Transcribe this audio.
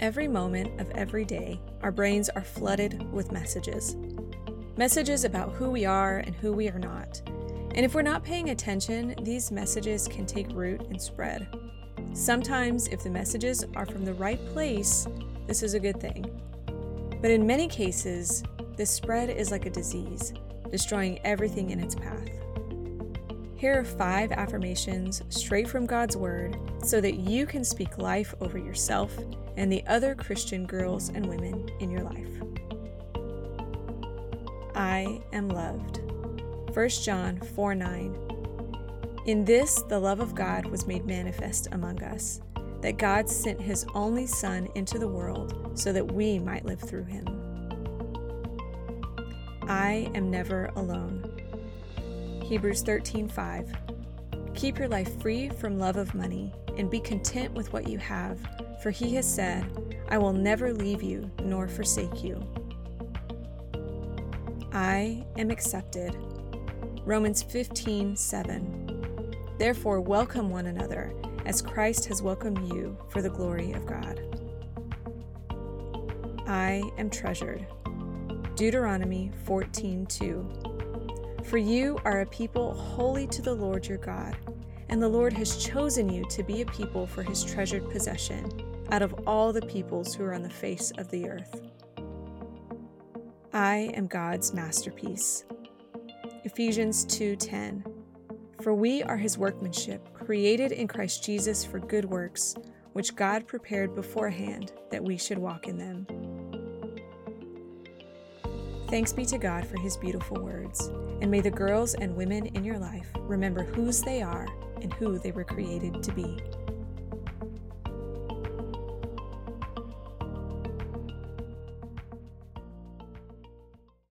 Every moment of every day, our brains are flooded with messages. Messages about who we are and who we are not. And if we're not paying attention, these messages can take root and spread. Sometimes, if the messages are from the right place, this is a good thing. But in many cases, this spread is like a disease, destroying everything in its path. Here are five affirmations straight from God's Word so that you can speak life over yourself and the other Christian girls and women in your life. I am loved. 1 John 4 9. In this, the love of God was made manifest among us, that God sent his only Son into the world so that we might live through him. I am never alone. Hebrews 13:5. Keep your life free from love of money and be content with what you have, for he has said, I will never leave you nor forsake you. I am accepted. Romans 15:7. Therefore welcome one another as Christ has welcomed you for the glory of God. I am treasured. Deuteronomy 14:2. For you are a people holy to the Lord your God, and the Lord has chosen you to be a people for his treasured possession out of all the peoples who are on the face of the earth. I am God's masterpiece. Ephesians 2:10 For we are his workmanship, created in Christ Jesus for good works, which God prepared beforehand that we should walk in them. Thanks be to God for his beautiful words, and may the girls and women in your life remember whose they are and who they were created to be.